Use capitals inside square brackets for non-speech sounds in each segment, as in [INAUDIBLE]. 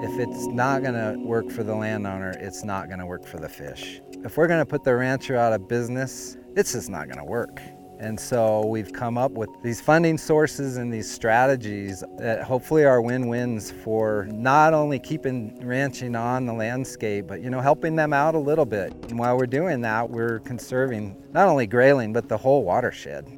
If it's not going to work for the landowner, it's not going to work for the fish. If we're going to put the rancher out of business, it's just not going to work. And so we've come up with these funding sources and these strategies that hopefully are win-wins for not only keeping ranching on the landscape, but you know, helping them out a little bit. And while we're doing that, we're conserving not only Grayling, but the whole watershed.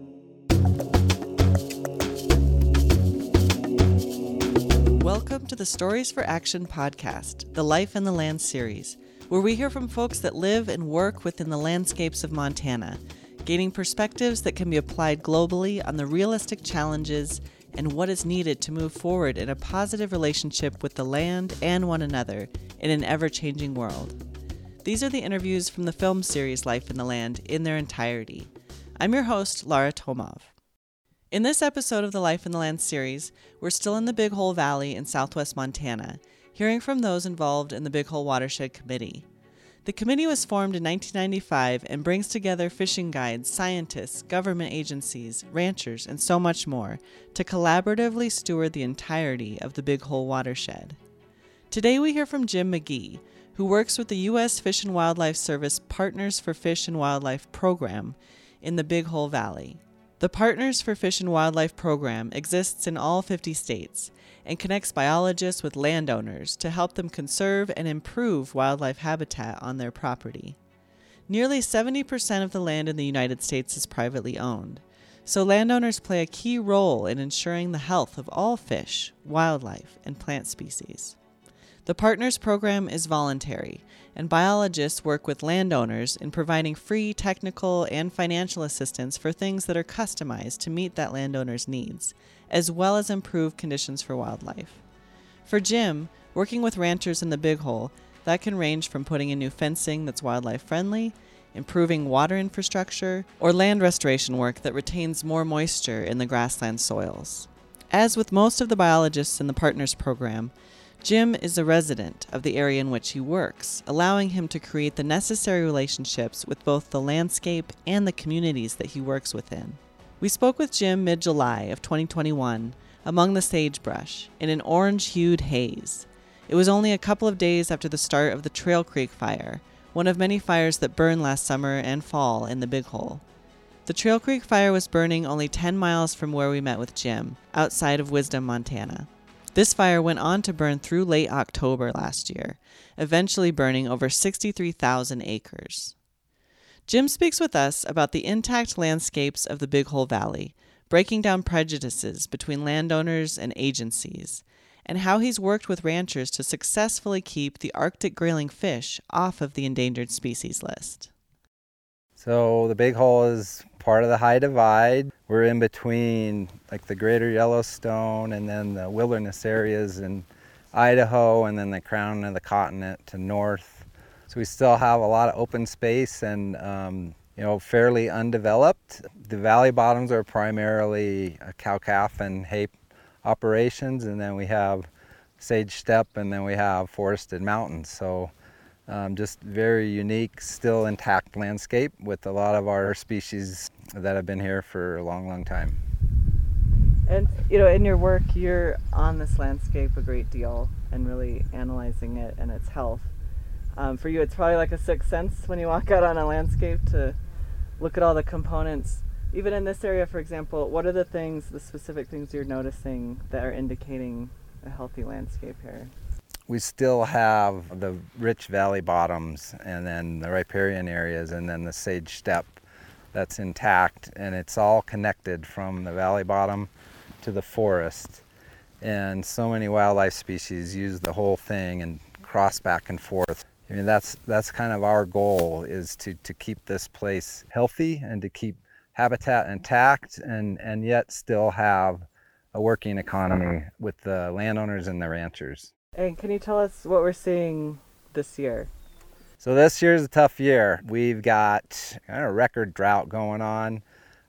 Welcome to the Stories for Action podcast, the Life in the Land series, where we hear from folks that live and work within the landscapes of Montana gaining perspectives that can be applied globally on the realistic challenges and what is needed to move forward in a positive relationship with the land and one another in an ever changing world. These are the interviews from the film series Life in the Land in their entirety. I'm your host, Lara Tomov. In this episode of the Life in the Land series, we're still in the Big Hole Valley in southwest Montana, hearing from those involved in the Big Hole Watershed Committee. The committee was formed in 1995 and brings together fishing guides, scientists, government agencies, ranchers, and so much more to collaboratively steward the entirety of the Big Hole watershed. Today we hear from Jim McGee, who works with the U.S. Fish and Wildlife Service Partners for Fish and Wildlife program in the Big Hole Valley. The Partners for Fish and Wildlife program exists in all 50 states and connects biologists with landowners to help them conserve and improve wildlife habitat on their property. Nearly 70% of the land in the United States is privately owned, so landowners play a key role in ensuring the health of all fish, wildlife, and plant species. The Partners program is voluntary, and biologists work with landowners in providing free technical and financial assistance for things that are customized to meet that landowner's needs, as well as improve conditions for wildlife. For Jim, working with ranchers in the Big Hole, that can range from putting in new fencing that's wildlife friendly, improving water infrastructure, or land restoration work that retains more moisture in the grassland soils. As with most of the biologists in the Partners program, Jim is a resident of the area in which he works, allowing him to create the necessary relationships with both the landscape and the communities that he works within. We spoke with Jim mid July of 2021 among the sagebrush in an orange hued haze. It was only a couple of days after the start of the Trail Creek fire, one of many fires that burned last summer and fall in the Big Hole. The Trail Creek fire was burning only 10 miles from where we met with Jim, outside of Wisdom, Montana. This fire went on to burn through late October last year, eventually burning over 63,000 acres. Jim speaks with us about the intact landscapes of the Big Hole Valley, breaking down prejudices between landowners and agencies, and how he's worked with ranchers to successfully keep the Arctic grayling fish off of the endangered species list. So the Big Hole is part of the High Divide. We're in between like the Greater Yellowstone and then the wilderness areas in Idaho and then the crown of the continent to north so we still have a lot of open space and um, you know fairly undeveloped. The valley bottoms are primarily cow-calf and hay operations, and then we have sage steppe, and then we have forested mountains. So um, just very unique, still intact landscape with a lot of our species that have been here for a long, long time. And you know, in your work, you're on this landscape a great deal and really analyzing it and its health. Um, for you, it's probably like a sixth sense when you walk out on a landscape to look at all the components. Even in this area, for example, what are the things, the specific things you're noticing that are indicating a healthy landscape here? We still have the rich valley bottoms and then the riparian areas and then the sage steppe that's intact and it's all connected from the valley bottom to the forest. And so many wildlife species use the whole thing and cross back and forth I mean, that's that's kind of our goal is to to keep this place healthy and to keep habitat intact and and yet still have a working economy with the landowners and the ranchers. And can you tell us what we're seeing this year? So this year's a tough year. We've got kind of record drought going on.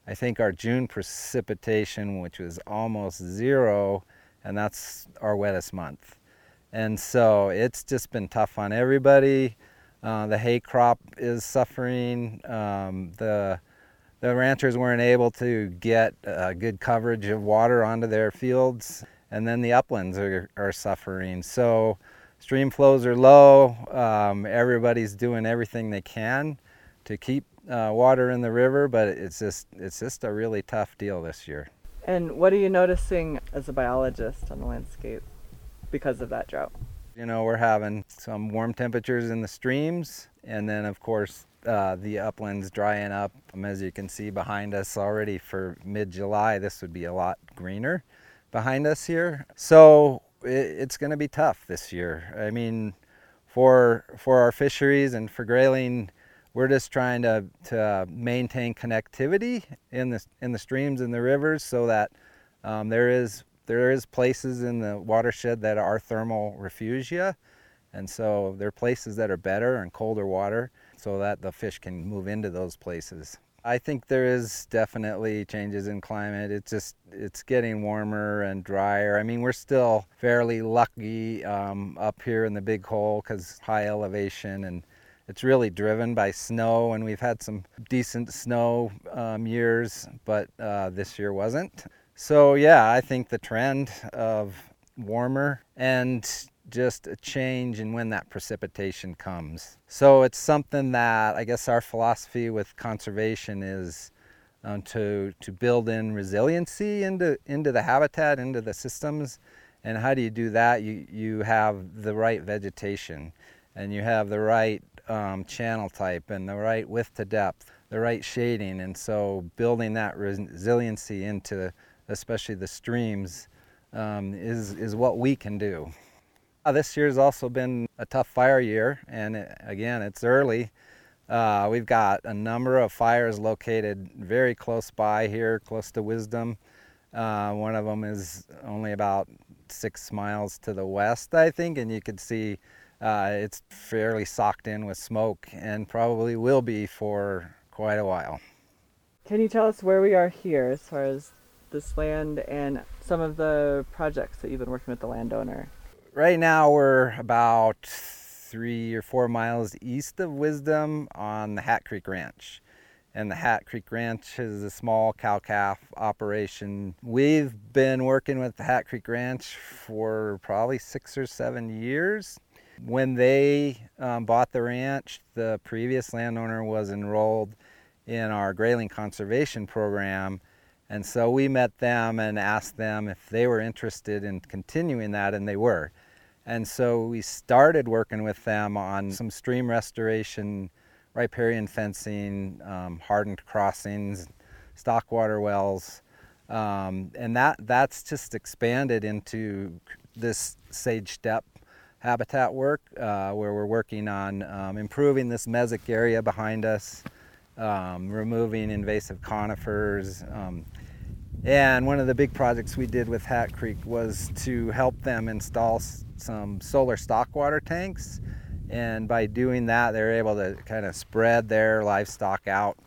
I think our June precipitation, which was almost zero, and that's our wettest month. And so it's just been tough on everybody. Uh, the hay crop is suffering. Um, the the ranchers weren't able to get uh, good coverage of water onto their fields, and then the uplands are, are suffering. So stream flows are low. Um, everybody's doing everything they can to keep uh, water in the river, but it's just it's just a really tough deal this year. And what are you noticing as a biologist on the landscape because of that drought? You know, we're having some warm temperatures in the streams, and then of course uh, the uplands drying up. Um, as you can see behind us already for mid-July, this would be a lot greener behind us here. So it, it's going to be tough this year. I mean, for for our fisheries and for grayling, we're just trying to, to maintain connectivity in the in the streams and the rivers so that um, there is there is places in the watershed that are thermal refugia, and so there are places that are better and colder water so that the fish can move into those places. I think there is definitely changes in climate. It's just it's getting warmer and drier. I mean, we're still fairly lucky um, up here in the Big Hole because high elevation and it's really driven by snow. And we've had some decent snow um, years, but uh, this year wasn't. So yeah, I think the trend of warmer and just a change in when that precipitation comes. So it's something that I guess our philosophy with conservation is um, to to build in resiliency into into the habitat, into the systems. And how do you do that? You you have the right vegetation, and you have the right um, channel type, and the right width to depth, the right shading, and so building that resiliency into especially the streams um, is is what we can do. Uh, this year's also been a tough fire year, and it, again, it's early. Uh, we've got a number of fires located very close by here, close to Wisdom. Uh, one of them is only about six miles to the west, I think, and you can see uh, it's fairly socked in with smoke and probably will be for quite a while. Can you tell us where we are here as far as this land and some of the projects that you've been working with the landowner? Right now we're about three or four miles east of Wisdom on the Hat Creek Ranch. And the Hat Creek Ranch is a small cow calf operation. We've been working with the Hat Creek Ranch for probably six or seven years. When they um, bought the ranch, the previous landowner was enrolled in our grayling conservation program. And so we met them and asked them if they were interested in continuing that, and they were. And so we started working with them on some stream restoration, riparian fencing, um, hardened crossings, stock water wells. Um, and that, that's just expanded into this sage steppe habitat work uh, where we're working on um, improving this mesic area behind us, um, removing invasive conifers, um, and one of the big projects we did with Hat Creek was to help them install some solar stock water tanks. And by doing that, they're able to kind of spread their livestock out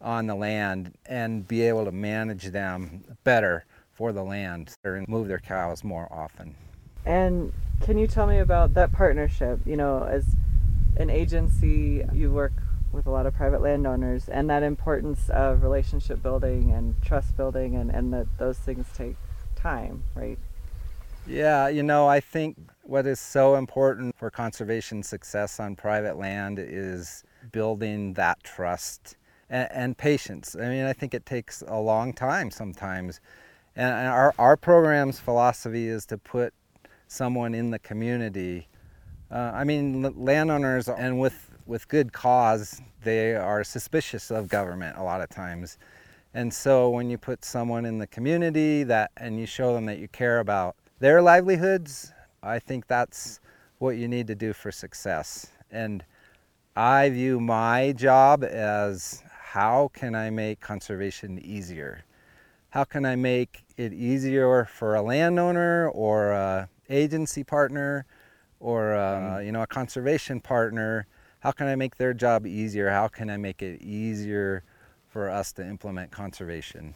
on the land and be able to manage them better for the land and move their cows more often. And can you tell me about that partnership? You know, as an agency, you work with a lot of private landowners and that importance of relationship building and trust building and, and that those things take time, right? Yeah, you know, I think what is so important for conservation success on private land is building that trust and, and patience. I mean, I think it takes a long time sometimes. And our, our program's philosophy is to put someone in the community. Uh, I mean, landowners, and with with good cause, they are suspicious of government a lot of times. And so when you put someone in the community that and you show them that you care about their livelihoods, I think that's what you need to do for success. And I view my job as how can I make conservation easier? How can I make it easier for a landowner or a agency partner or a, mm. you know a conservation partner how can I make their job easier? How can I make it easier for us to implement conservation?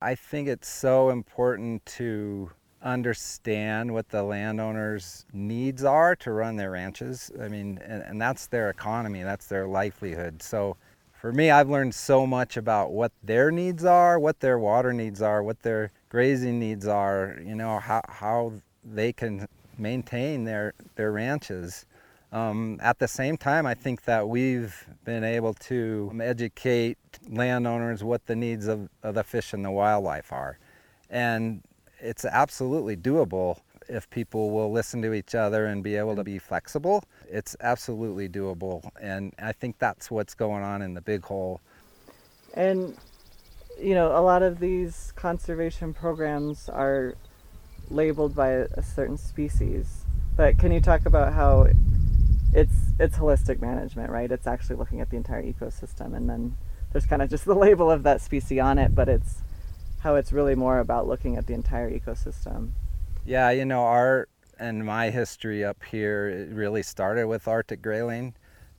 I think it's so important to understand what the landowners' needs are to run their ranches. I mean, and, and, that's their economy, that's their livelihood. So for me, I've learned so much about what their needs are, what their water needs are, what their grazing needs are, you know, how, how they can maintain their, their ranches. Um, at the same time, I think that we've been able to educate landowners what the needs of, of the fish and the wildlife are. And it's absolutely doable if people will listen to each other and be able to be flexible. It's absolutely doable. And I think that's what's going on in the big hole. And, you know, a lot of these conservation programs are labeled by a certain species. But can you talk about how it's it's holistic management, right? It's actually looking at the entire ecosystem and then there's kind of just the label of that species on it, but it's how it's really more about looking at the entire ecosystem. Yeah, you know, our and my history up here it really started with Arctic grayling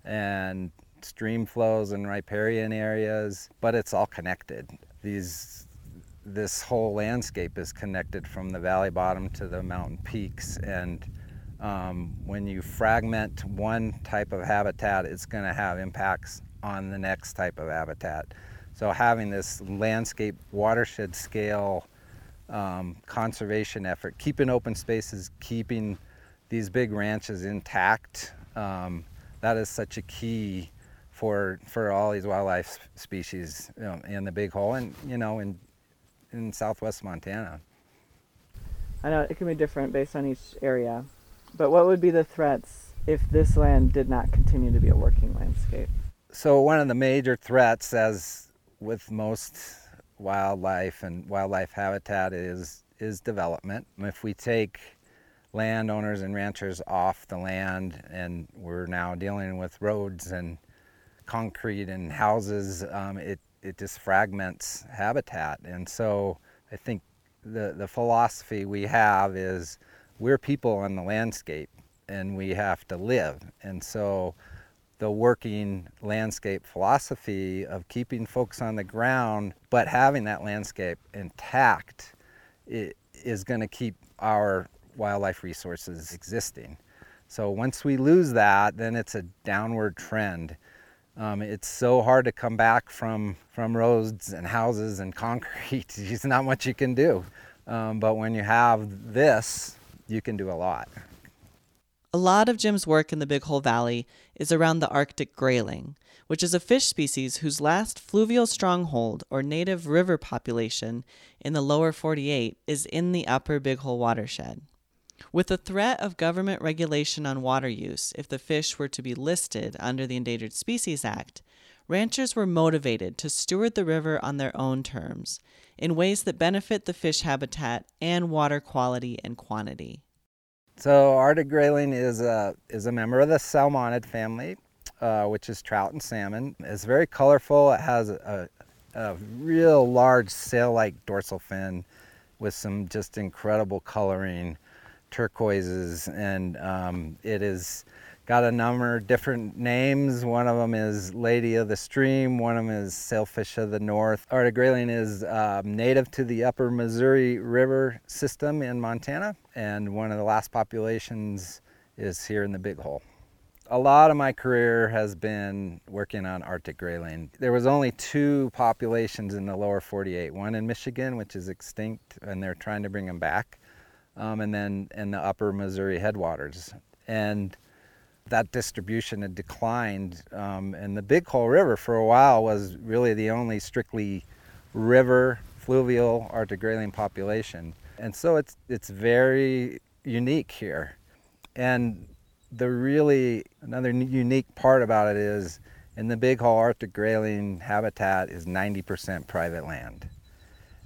and stream flows and riparian areas, but it's all connected. These this whole landscape is connected from the valley bottom to the mountain peaks and um, when you fragment one type of habitat, it's going to have impacts on the next type of habitat. So having this landscape watershed scale um, conservation effort, keeping open spaces, keeping these big ranches intact, um, that is such a key for for all these wildlife species you know, in the Big Hole and you know in in Southwest Montana. I know it can be different based on each area, but what would be the threats if this land did not continue to be a working landscape? So one of the major threats, as with most wildlife and wildlife habitat, is is development. If we take landowners and ranchers off the land, and we're now dealing with roads and concrete and houses, um, it it just fragments habitat. And so I think the the philosophy we have is we're people on the landscape, and we have to live. And so the working landscape philosophy of keeping folks on the ground but having that landscape intact is going to keep our wildlife resources existing. So once we lose that, then it's a downward trend. Um, it's so hard to come back from, from roads and houses and [LAUGHS] concrete. There's not much you can do. Um, but when you have this, you can do a lot. A lot of Jim's work in the Big Hole Valley is around the Arctic grayling, which is a fish species whose last fluvial stronghold or native river population in the lower 48 is in the upper Big Hole watershed. With the threat of government regulation on water use if the fish were to be listed under the Endangered Species Act, ranchers were motivated to steward the river on their own terms in ways that benefit the fish habitat and water quality and quantity. So Arctic grayling is a, is a member of the salmonid family, uh, which is trout and salmon. It's very colorful. It has a, a real large sail-like dorsal fin with some just incredible coloring, turquoises, and um, it is got a number of different names. One of them is Lady of the Stream, one of them is Sailfish of the North. Arctic grayling is um, native to the upper Missouri River system in Montana, and one of the last populations is here in the Big Hole. A lot of my career has been working on Arctic grayling. There was only two populations in the lower 48, one in Michigan, which is extinct, and they're trying to bring them back, um, and then in the upper Missouri headwaters. And that distribution had declined. Um, and the Big Hole River for a while was really the only strictly river fluvial Arctic population. And so it's, it's very unique here. And the really, another unique part about it is in the Big Hole Arctic grayling habitat is 90% private land.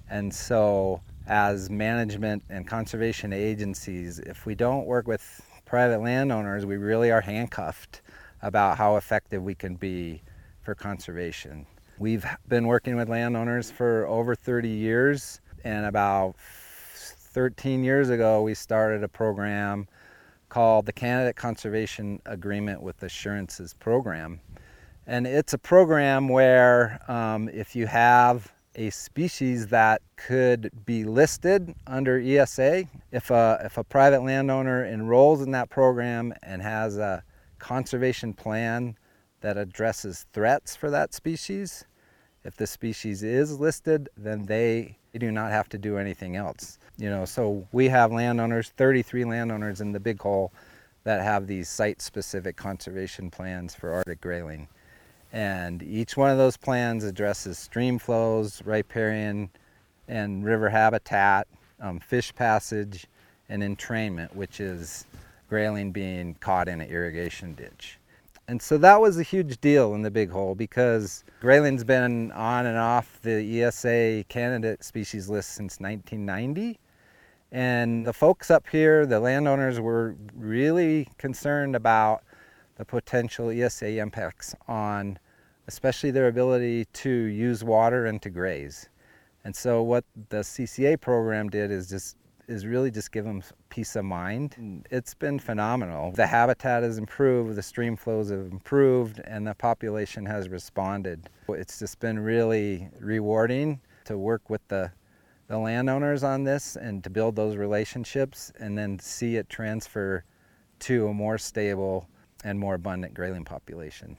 And so as management and conservation agencies, if we don't work with private landowners, we really are handcuffed about how effective we can be for conservation. We've been working with landowners for over 30 years, and about 13 years ago, we started a program called the Candidate Conservation Agreement with Assurances Program. And it's a program where um, if you have a species that could be listed under ESA. If a, if a private landowner enrolls in that program and has a conservation plan that addresses threats for that species, If the species is listed, then they do not have to do anything else. You know, so we have landowners, 33 landowners in the Big Hole that have these site-specific conservation plans for Arctic grayling. And each one of those plans addresses stream flows, riparian and river habitat, um, fish passage, and entrainment, which is grayling being caught in an irrigation ditch. And so that was a huge deal in the Big Hole because grayling's been on and off the ESA candidate species list since 1990. And the folks up here, the landowners, were really concerned about the potential ESA impacts on especially their ability to use water and to graze. And so what the CCA program did is just is really just give them peace of mind. Mm. It's been phenomenal. The habitat has improved, the stream flows have improved, and the population has responded. It's just been really rewarding to work with the, the landowners on this and to build those relationships and then see it transfer to a more stable and more abundant grayling population.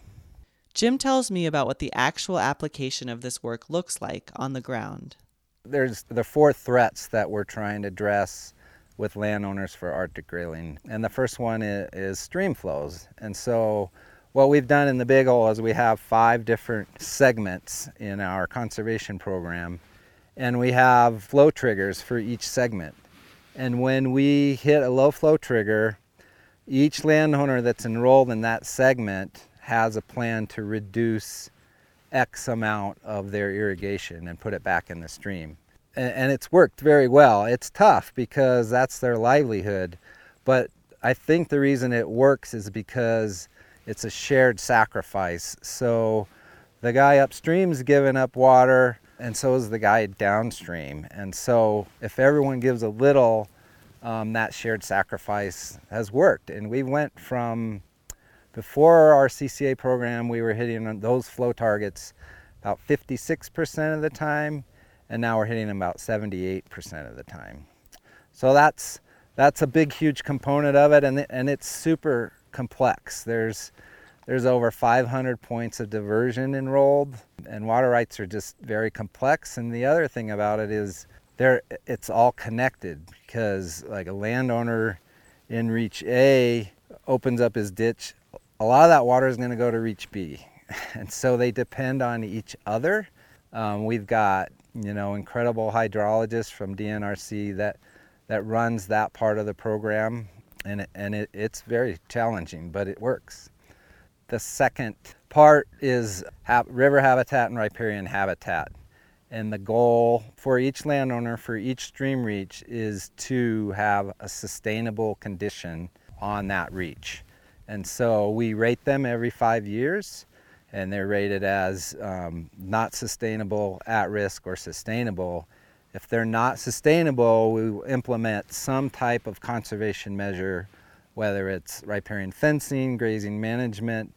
Jim tells me about what the actual application of this work looks like on the ground. There's the four threats that we're trying to address with landowners for Arctic grayling. And the first one is, is stream flows. And so what we've done in the Big Hole is we have five different segments in our conservation program. And we have flow triggers for each segment. And when we hit a low flow trigger, each landowner that's enrolled in that segment has a plan to reduce X amount of their irrigation and put it back in the stream. And, and it's worked very well. It's tough because that's their livelihood. But I think the reason it works is because it's a shared sacrifice. So the guy upstream's giving up water, and so is the guy downstream. And so if everyone gives a little, um, that shared sacrifice has worked. And we went from before our CCA program, we were hitting those flow targets about 56% of the time, and now we're hitting them about 78% of the time. So that's that's a big, huge component of it, and and it's super complex. There's there's over 500 points of diversion enrolled, and water rights are just very complex. And the other thing about it is there it's all connected because like a landowner in Reach A opens up his ditch a lot of that water is going to go to Reach B. [LAUGHS] And so they depend on each other. Um, we've got, you know, incredible hydrologists from DNRC that, that runs that part of the program. And, it, and it, it's very challenging, but it works. The second part is river habitat and riparian habitat. And the goal for each landowner, for each stream reach, is to have a sustainable condition on that reach. And so we rate them every five years, and they're rated as um, not sustainable, at risk, or sustainable. If they're not sustainable, we implement some type of conservation measure, whether it's riparian fencing, grazing management,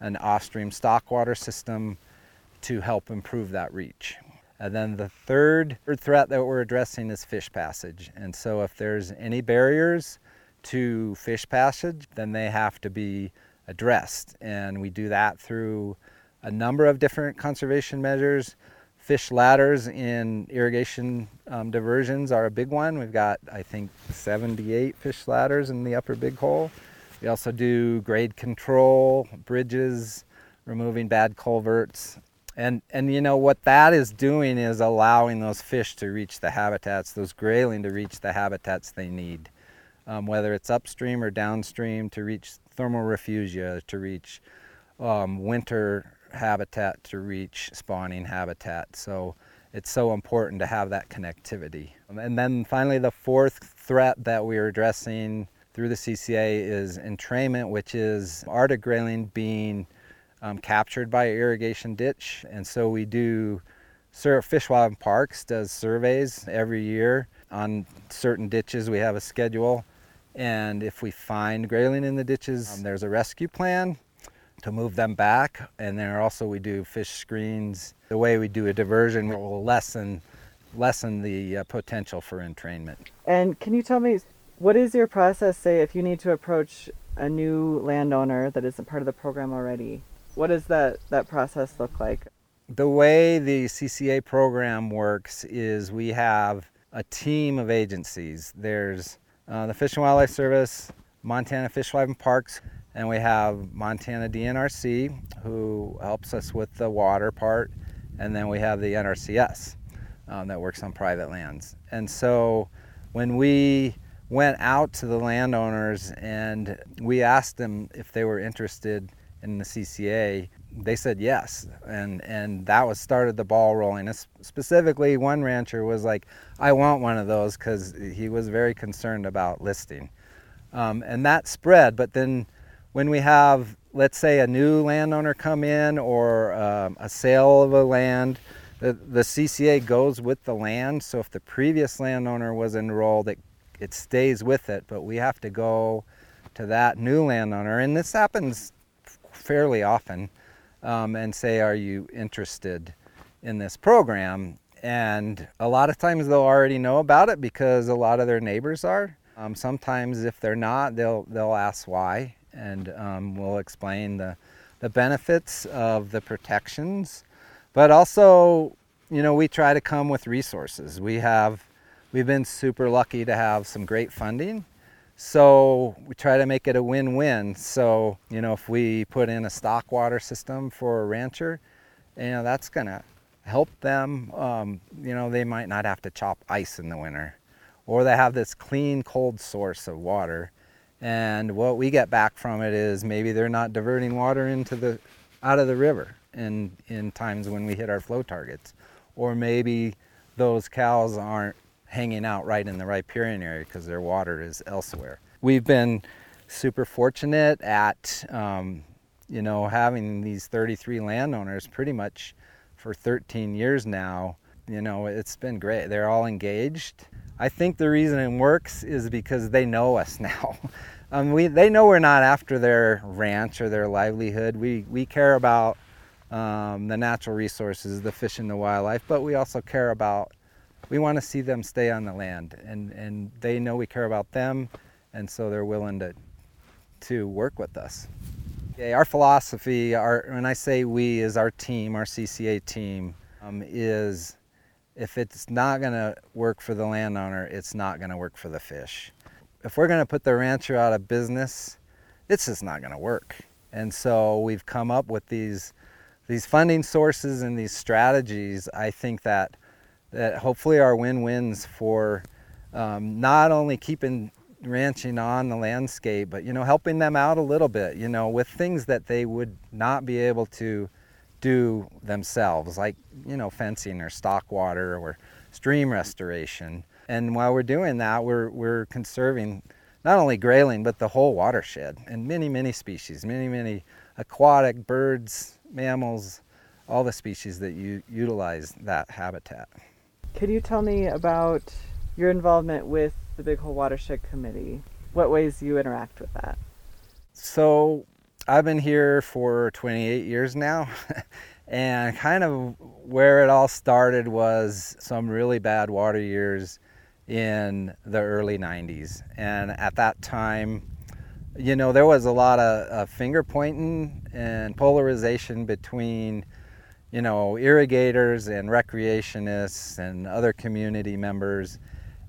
an off-stream stock water system to help improve that reach. And then the third threat that we're addressing is fish passage. And so if there's any barriers, to fish passage, then they have to be addressed. And we do that through a number of different conservation measures. Fish ladders in irrigation um, diversions are a big one. We've got, I think, 78 fish ladders in the upper big hole. We also do grade control, bridges, removing bad culverts. And, and you know what that is doing is allowing those fish to reach the habitats, those grayling to reach the habitats they need um, whether it's upstream or downstream, to reach thermal refugia, to reach um, winter habitat, to reach spawning habitat. So it's so important to have that connectivity. And then finally, the fourth threat that we're addressing through the CCA is entrainment, which is Arctic grayling being um, captured by irrigation ditch. And so we do, Fish Wildlife Parks does surveys every year on certain ditches. We have a schedule and if we find grayling in the ditches, um, there's a rescue plan to move them back. And then also we do fish screens. The way we do a diversion will lessen lessen the uh, potential for entrainment. And can you tell me what is your process say if you need to approach a new landowner that isn't part of the program already? What does that that process look like? the way the CCA program works is we have a team of agencies. There's uh, the Fish and Wildlife Service, Montana Fish, Wildlife and Parks, and we have Montana DNRC who helps us with the water part, and then we have the NRCS um, that works on private lands. And so when we went out to the landowners and we asked them if they were interested in the CCA, they said yes, and and that was started the ball rolling. Specifically, one rancher was like, "I want one of those" because he was very concerned about listing, um, and that spread. But then, when we have, let's say, a new landowner come in or um, a sale of a land, the the CCA goes with the land. So if the previous landowner was enrolled, it it stays with it. But we have to go to that new landowner, and this happens fairly often um, and say, Are you interested in this program? And a lot of times they'll already know about it because a lot of their neighbors are. Um, sometimes, if they're not, they'll, they'll ask why, and um, we'll explain the, the benefits of the protections. But also, you know, we try to come with resources. We have, we've been super lucky to have some great funding so we try to make it a win-win. So, you know, if we put in a stock water system for a rancher, you know, that's gonna help them. Um, you know, they might not have to chop ice in the winter. Or they have this clean, cold source of water. And what we get back from it is maybe they're not diverting water into the out of the river in, in times when we hit our flow targets. Or maybe those cows aren't hanging out right in the riparian area because their water is elsewhere. We've been super fortunate at, um, you know, having these 33 landowners pretty much for 13 years now. You know, it's been great. They're all engaged. I think the reason it works is because they know us [LAUGHS] now. um, we, they know we're not after their ranch or their livelihood. We, we care about um, the natural resources, the fish and the wildlife, but we also care about we want to see them stay on the land and, and they know we care about them and so they're willing to to work with us. Yeah, our philosophy, our when I say we is our team, our CCA team, um, is if it's not going to work for the landowner, it's not going to work for the fish. If we're going to put the rancher out of business, it's just not going to work. And so we've come up with these these funding sources and these strategies. I think that that hopefully are win-wins for um, not only keeping ranching on the landscape, but you know helping them out a little bit, you know, with things that they would not be able to do themselves, like you know fencing or stock water or stream restoration. And while we're doing that, we're we're conserving not only grayling but the whole watershed and many many species, many many aquatic birds, mammals, all the species that you utilize that habitat. Could you tell me about your involvement with the Big Hole Watershed Committee? What ways you interact with that? So, I've been here for 28 years now. [LAUGHS] and kind of where it all started was some really bad water years in the early 90s. And at that time, you know, there was a lot of, of finger pointing and polarization between you know, irrigators and recreationists and other community members.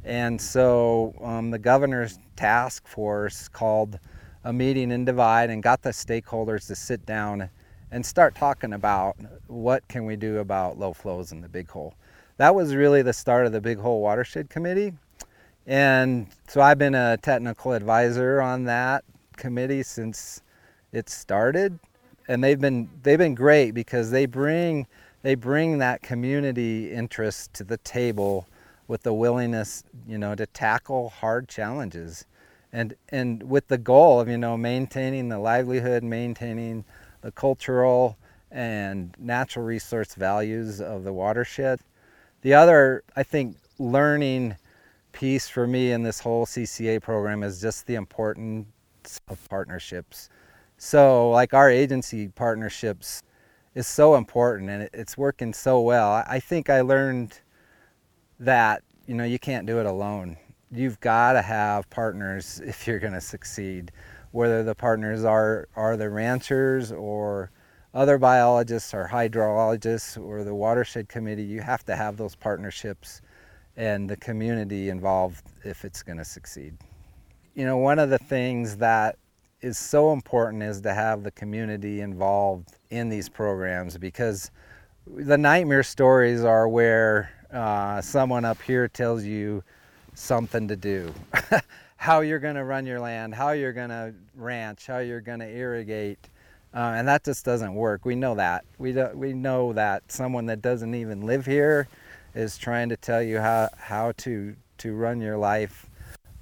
And so um, the governor's task force called a meeting in Divide and got the stakeholders to sit down and start talking about what can we do about low flows in the Big Hole. That was really the start of the Big Hole Watershed Committee. And so I've been a technical advisor on that committee since it started and they've been they've been great because they bring they bring that community interest to the table with the willingness you know to tackle hard challenges. And and with the goal of you know maintaining the livelihood maintaining the cultural and natural resource values of the watershed. The other i think learning piece for me in this whole cca program is just the importance of partnerships so, like our agency partnerships is so important and it's working so well. I think I learned that, you know, you can't do it alone. You've got to have partners [LAUGHS] if you're going to succeed, whether the partners are, are the ranchers or other biologists or hydrologists or the watershed committee, you have to have those partnerships and the community involved if it's going to succeed. You know, one of the things that is so important is to have the community involved in these programs because the nightmare stories are where uh, someone up here tells you something to do. [LAUGHS] How you're going to run your land how you're going to ranch how you're going to irrigate uh, and that just doesn't work. We know that. We, do, we know that someone that doesn't even live here is trying to tell you how, how to, to run your life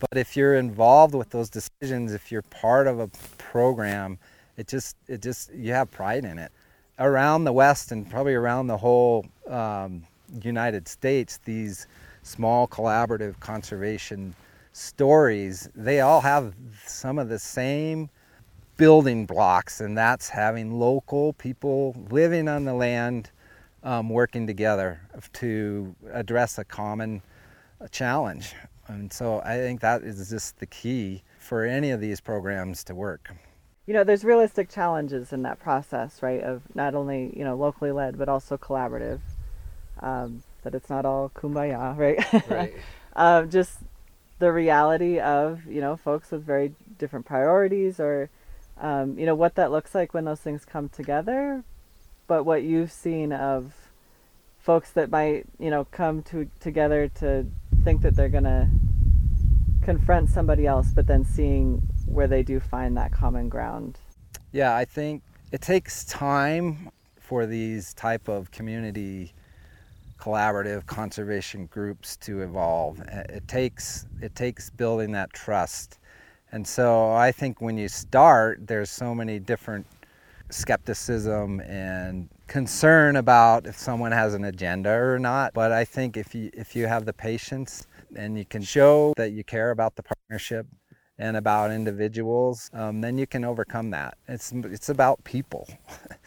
but if you're involved with those decisions, if you're part of a program, it just it just you have pride in it. Around the West and probably around the whole um, United States, these small collaborative conservation stories, they all have some of the same building blocks, and that's having local people living on the land um, working together to address a common challenge. And so I think that is just the key for any of these programs to work. You know, there's realistic challenges in that process, right? Of not only, you know, locally led, but also collaborative. Um, that it's not all kumbaya, [LAUGHS] right? Right. [LAUGHS] uh, just the reality of, you know, folks with very different priorities or, um, you know, what that looks like when those things come together. But what you've seen of folks that might, you know, come to together to think that they're going to confront somebody else, but then seeing where they do find that common ground. Yeah, I think it takes time for these type of community collaborative conservation groups to evolve. It takes it takes building that trust. And so I think when you start, there's so many different skepticism and concern about if someone has an agenda or not. But I think if you if you have the patience and you can show that you care about the partnership and about individuals, um, then you can overcome that. It's it's about people.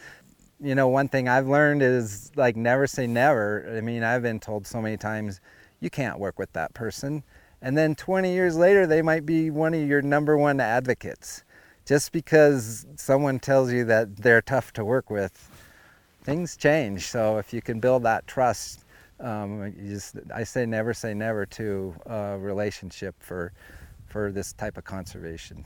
[LAUGHS] you know, one thing I've learned is like never say never. I mean, I've been told so many times you can't work with that person. And then 20 years later, they might be one of your number one advocates. Just because someone tells you that they're tough to work with, things change. So if you can build that trust, um, just, I say never say never to a relationship for, for this type of conservation.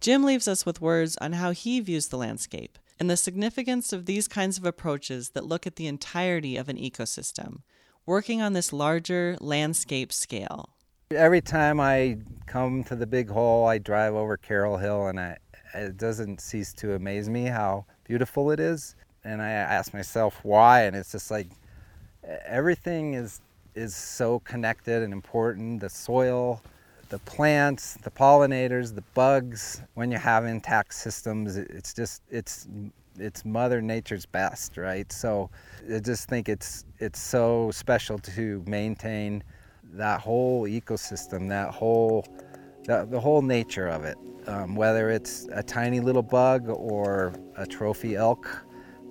Jim leaves us with words on how he views the landscape and the significance of these kinds of approaches that look at the entirety of an ecosystem, working on this larger landscape scale. Every time I come to the big hole, I drive over Carroll Hill, and I, it doesn't cease to amaze me how beautiful it is and I ask myself why, and it's just like everything is is so connected and important. The soil, the plants, the pollinators, the bugs. When you have intact systems, it's just it's it's Mother Nature's best, right? So I just think it's it's so special to maintain that whole ecosystem, that whole the, the whole nature of it. Um, whether it's a tiny little bug or a trophy elk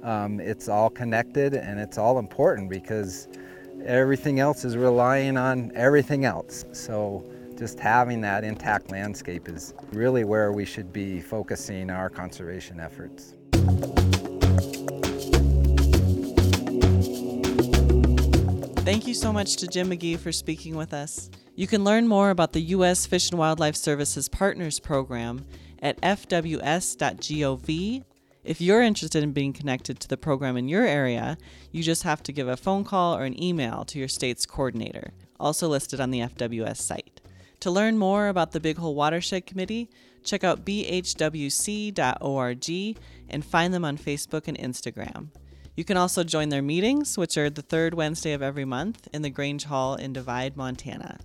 um, it's all connected and it's all important because everything else is relying on everything else. So just having that intact landscape is really where we should be focusing our conservation efforts. Thank you so much to Jim McGee for speaking with us. You can learn more about the U.S. Fish and Wildlife Services Partners Program at fws.gov if you're interested in being connected to the program in your area, you just have to give a phone call or an email to your state's coordinator, also listed on the FWS site. To learn more about the Big Hole Watershed Committee, check out bhwc.org and find them on Facebook and Instagram. You can also join their meetings, which are the third Wednesday of every month in the Grange Hall in Divide, Montana.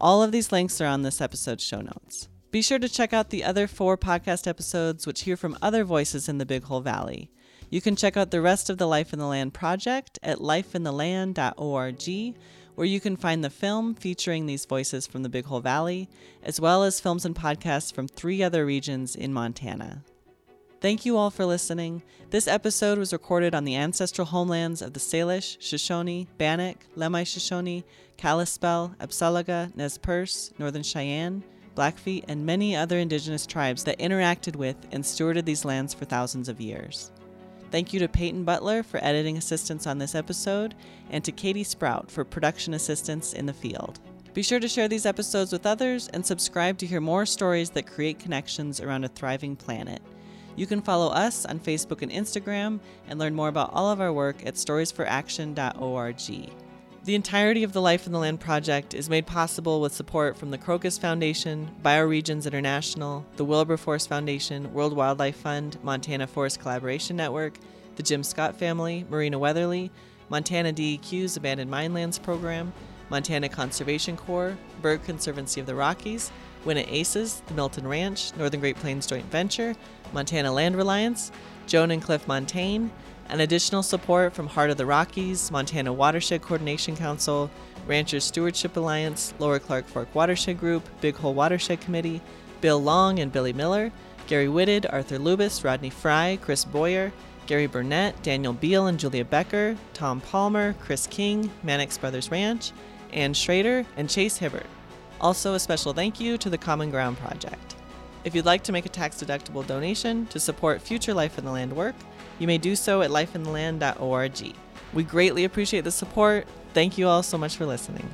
All of these links are on this episode's show notes. Be sure to check out the other four podcast episodes, which hear from other voices in the Big Hole Valley. You can check out the rest of the Life in the Land project at lifeintheland.org, where you can find the film featuring these voices from the Big Hole Valley, as well as films and podcasts from three other regions in Montana. Thank you all for listening. This episode was recorded on the ancestral homelands of the Salish, Shoshone, Bannock, Lemhi Shoshone, Kalispel, Apsáalooke, Nez Perce, Northern Cheyenne, Blackfeet, and many other indigenous tribes that interacted with and stewarded these lands for thousands of years. Thank you to Peyton Butler for editing assistance on this episode, and to Katie Sprout for production assistance in the field. Be sure to share these episodes with others and subscribe to hear more stories that create connections around a thriving planet. You can follow us on Facebook and Instagram and learn more about all of our work at storiesforaction.org. The entirety of the Life in the Land project is made possible with support from the Crocus Foundation, Bioregions International, the Wilburforce Foundation, World Wildlife Fund, Montana Forest Collaboration Network, the Jim Scott family, Marina Weatherly, Montana DEQ's Abandoned Minelands Program, Montana Conservation Corps, Bird Conservancy of the Rockies, Winnett ACES, the Milton Ranch, Northern Great Plains Joint Venture, Montana Land Reliance, Joan and Cliff Montagne, and additional support from Heart of the Rockies, Montana Watershed Coordination Council, Ranchers Stewardship Alliance, Lower Clark Fork Watershed Group, Big Hole Watershed Committee, Bill Long and Billy Miller, Gary Whitted, Arthur Lubis, Rodney Fry, Chris Boyer, Gary Burnett, Daniel Beal and Julia Becker, Tom Palmer, Chris King, Mannix Brothers Ranch, Ann Schrader, and Chase Hibbard. Also, a special thank you to the Common Ground Project. If you'd like to make a tax deductible donation to support future Life in the Land work, you may do so at lifeintheland.org. We greatly appreciate the support. Thank you all so much for listening.